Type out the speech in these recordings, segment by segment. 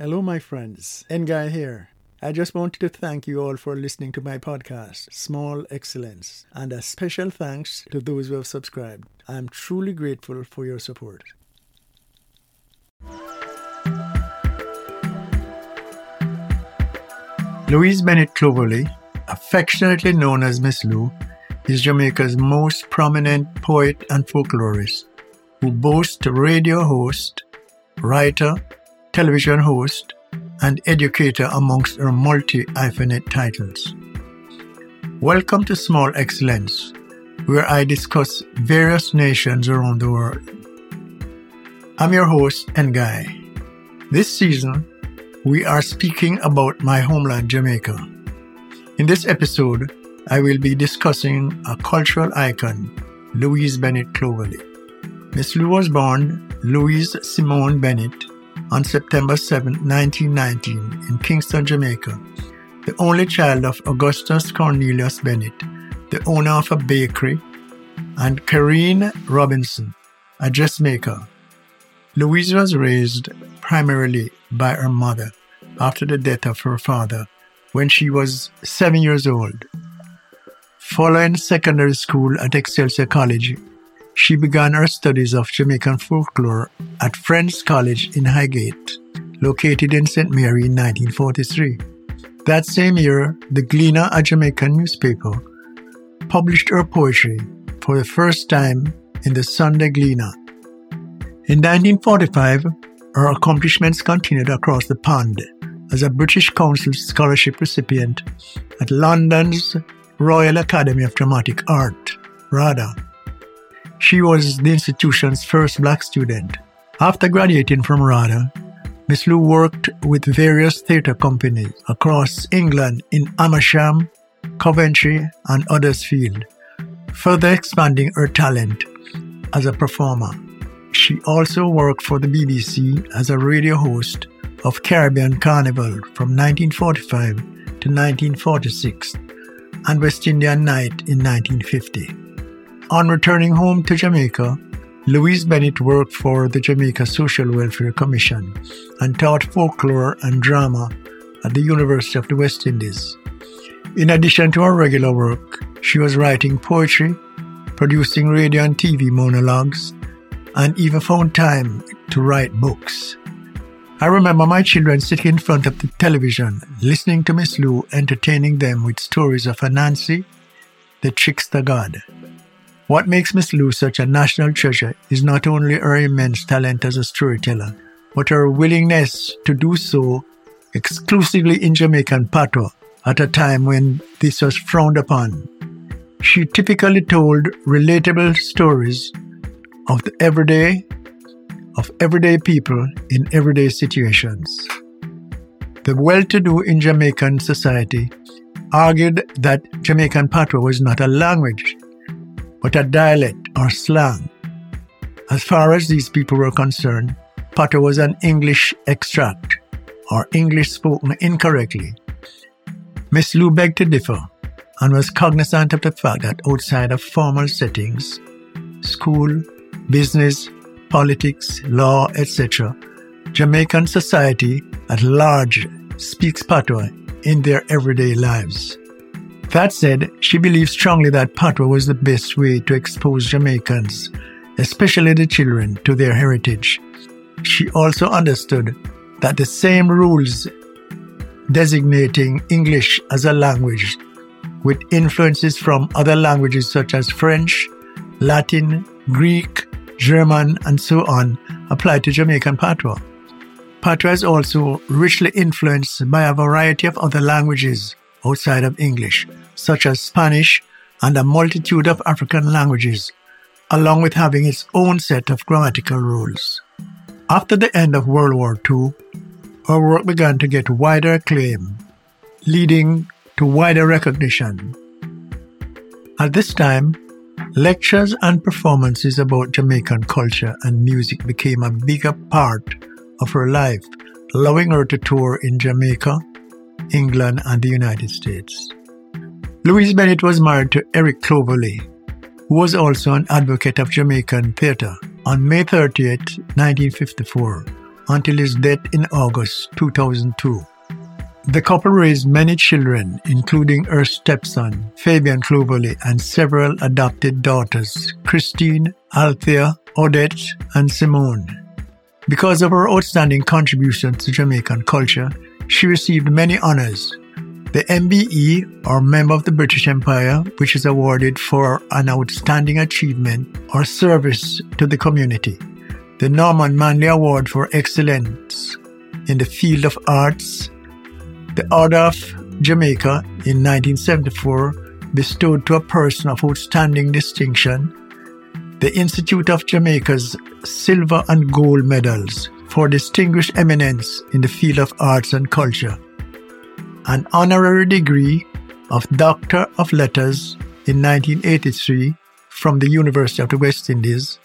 Hello, my friends. Nguy here. I just wanted to thank you all for listening to my podcast, Small Excellence, and a special thanks to those who have subscribed. I'm truly grateful for your support. Louise Bennett Clovelly, affectionately known as Miss Lou, is Jamaica's most prominent poet and folklorist who boasts radio host, writer, television host, and educator amongst her multi hyphenate titles. Welcome to Small Excellence, where I discuss various nations around the world. I'm your host, Nguy. This season, we are speaking about my homeland, Jamaica. In this episode, I will be discussing a cultural icon, Louise Bennett Clovelly. Miss Lou was born Louise Simone Bennett on September 7, 1919, in Kingston, Jamaica, the only child of Augustus Cornelius Bennett, the owner of a bakery, and Karine Robinson, a dressmaker. Louise was raised primarily by her mother after the death of her father when she was seven years old. Following secondary school at Excelsior College, she began her studies of Jamaican folklore at Friends College in Highgate, located in St. Mary in 1943. That same year, the Gleaner, a Jamaican newspaper, published her poetry for the first time in the Sunday Gleaner. In 1945, her accomplishments continued across the pond as a British Council scholarship recipient at London's Royal Academy of Dramatic Art, RADA. She was the institution's first black student. After graduating from RADA, Miss Lou worked with various theatre companies across England in Amersham, Coventry, and Huddersfield, further expanding her talent as a performer. She also worked for the BBC as a radio host of Caribbean Carnival from 1945 to 1946 and West Indian Night in 1950. On returning home to Jamaica, Louise Bennett worked for the Jamaica Social Welfare Commission and taught folklore and drama at the University of the West Indies. In addition to her regular work, she was writing poetry, producing radio and TV monologues, and even found time to write books. I remember my children sitting in front of the television, listening to Miss Lou entertaining them with stories of Anansi, the trickster god. What makes Miss Lou such a national treasure is not only her immense talent as a storyteller, but her willingness to do so exclusively in Jamaican patois at a time when this was frowned upon. She typically told relatable stories of the everyday of everyday people in everyday situations. The well-to-do in Jamaican society argued that Jamaican patois was not a language but a dialect or slang. As far as these people were concerned, patois was an English extract or English spoken incorrectly. Miss Lou begged to differ and was cognizant of the fact that outside of formal settings, school, business, politics, law, etc., Jamaican society at large speaks patois in their everyday lives. That said, she believed strongly that patois was the best way to expose Jamaicans, especially the children, to their heritage. She also understood that the same rules designating English as a language with influences from other languages such as French, Latin, Greek, German, and so on apply to Jamaican patois. Patois is also richly influenced by a variety of other languages outside of English, such as Spanish and a multitude of African languages, along with having its own set of grammatical rules. After the end of World War II, her work began to get wider acclaim, leading to wider recognition. At this time, lectures and performances about Jamaican culture and music became a bigger part of her life, allowing her to tour in Jamaica, England, and the United States. Louise Bennett was married to Eric Clovelly, who was also an advocate of Jamaican theatre. On May 30, 1954, until his death in August 2002. The couple raised many children, including her stepson, Fabian Clovelly, and several adopted daughters, Christine, Althea, Odette, and Simone. Because of her outstanding contribution to Jamaican culture, she received many honors. The MBE, or Member of the British Empire, which is awarded for an outstanding achievement or service to the community. The Norman Manley Award for Excellence in the field of arts the Order of Jamaica in 1974 bestowed to a person of outstanding distinction the Institute of Jamaica's silver and gold medals for distinguished eminence in the field of arts and culture, an honorary degree of Doctor of Letters in 1983 from the University of the West Indies,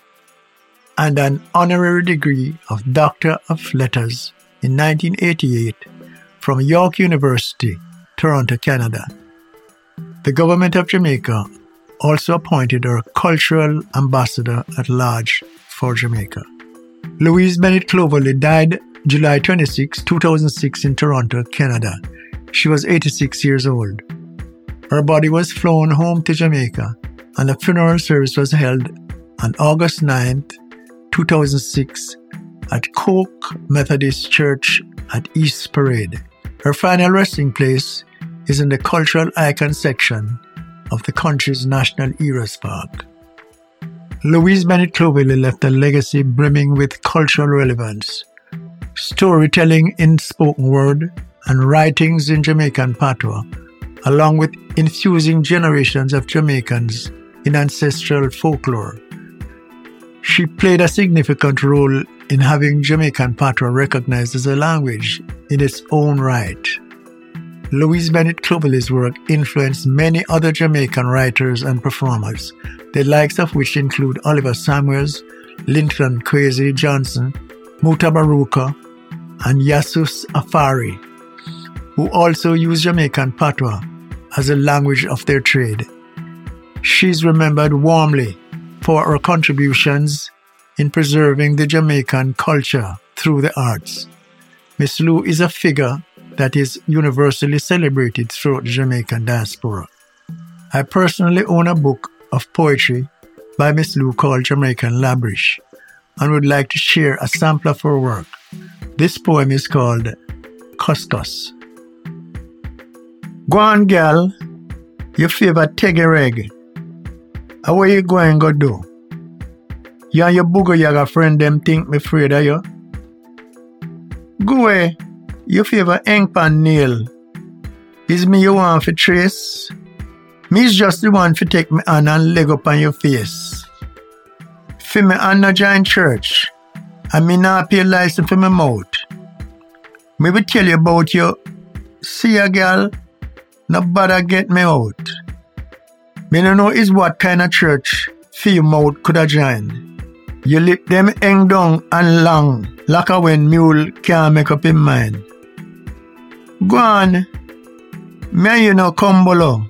and an honorary degree of Doctor of Letters in 1988 from York University, Toronto, Canada. The government of Jamaica also appointed her cultural ambassador at large for Jamaica. Louise Bennett Clovelly died July 26, 2006 in Toronto, Canada. She was 86 years old. Her body was flown home to Jamaica and a funeral service was held on August 9, 2006 at Coke Methodist Church at East Parade. Her final resting place is in the cultural icon section of the country's National Heroes Park. Louise Bennett Clovelly left a legacy brimming with cultural relevance, storytelling in spoken word, and writings in Jamaican patois, along with infusing generations of Jamaicans in ancestral folklore. She played a significant role in having Jamaican patois recognized as a language in its own right. Louise Bennett Clovelly's work influenced many other Jamaican writers and performers, the likes of which include Oliver Samuels, Linton Kwesi Johnson, Mutabaruka, and Yasus Afari, who also use Jamaican patois as a language of their trade. She's remembered warmly for her contributions in preserving the Jamaican culture through the arts. Miss Lou is a figure that is universally celebrated throughout the Jamaican diaspora. I personally own a book of poetry by Miss Lou called Jamaican Labrish and would like to share a sample of her work. This poem is called Cuss-Cuss. Go on, gal, your favorite tegereg. How you going to do? You and your booger yaga friend them think me afraid of you? Go away. You favor ink pan nail. Is me you want for trace? Me's just the one for take me hand and leg up on your face. For me and no join church. And me not pay license for my mouth. Me will tell you about you. See a girl, no bother get me out. Me no know is what kind of church for your mouth could have joined. You lip them hang down and long, like a when mule can't make up his mind. Go on. Me you know come below.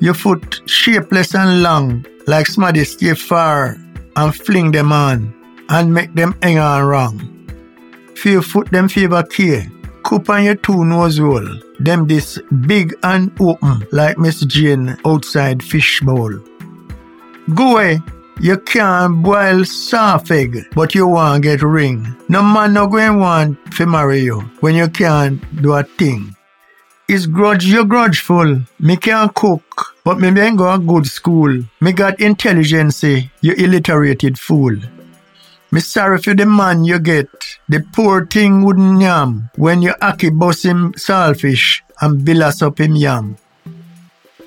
Your foot shapeless and long, like somebody stay far and fling them on and make them hang on wrong. Your foot them favor care. Cup on your two nose hole. Them this big and open like Miss Jane outside fish bowl. Go away. You can't boil soft egg, but you want get ring. No man no going want to marry you when you can't do a thing. Is grudge you grudgeful. Me can't cook, but me ain't go a good school. Me got intelligence, eh? you illiterated fool. Me sorry for the man you get. The poor thing wouldn't yam when you aki bust him saltfish and billas up him yam.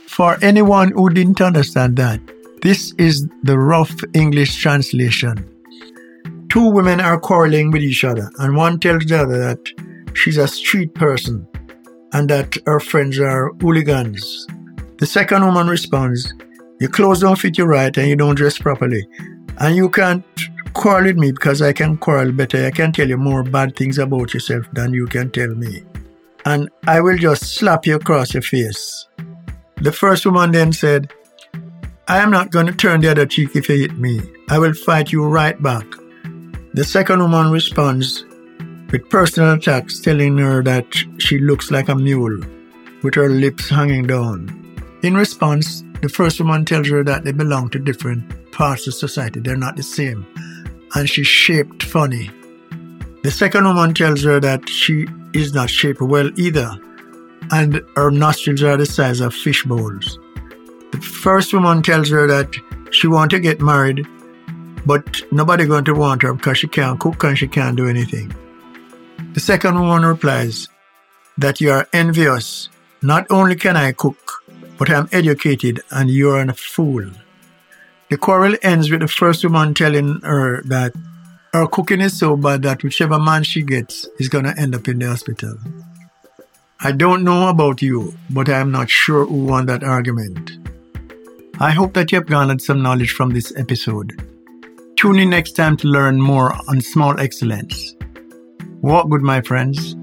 For anyone who didn't understand that, this is the rough English translation. Two women are quarreling with each other, and one tells the other that she's a street person and that her friends are hooligans. The second woman responds, Your clothes don't fit you right and you don't dress properly. And you can't quarrel with me because I can quarrel better. I can tell you more bad things about yourself than you can tell me. And I will just slap you across your face. The first woman then said, I am not going to turn the other cheek if you hit me. I will fight you right back. The second woman responds, with personal attacks telling her that she looks like a mule with her lips hanging down. In response, the first woman tells her that they belong to different parts of society, they're not the same, and she's shaped funny. The second woman tells her that she is not shaped well either, and her nostrils are the size of fish bowls. The first woman tells her that she want to get married, but nobody going to want her because she can't cook and she can't do anything. The second woman replies that you are envious. Not only can I cook, but I'm educated and you're a fool. The quarrel ends with the first woman telling her that her cooking is so bad that whichever man she gets is going to end up in the hospital. I don't know about you, but I am not sure who won that argument. I hope that you have garnered some knowledge from this episode. Tune in next time to learn more on small excellence. Walk good, my friends.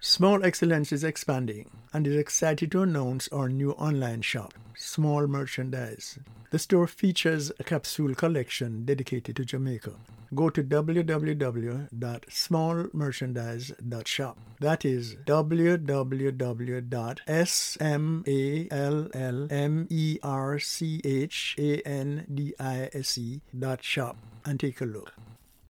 Small Excellence is expanding and is excited to announce our new online shop, Small Merchandise. The store features a capsule collection dedicated to Jamaica. Go to www.smallmerchandise.shop. That is www.smallmerchandise.shop and take a look.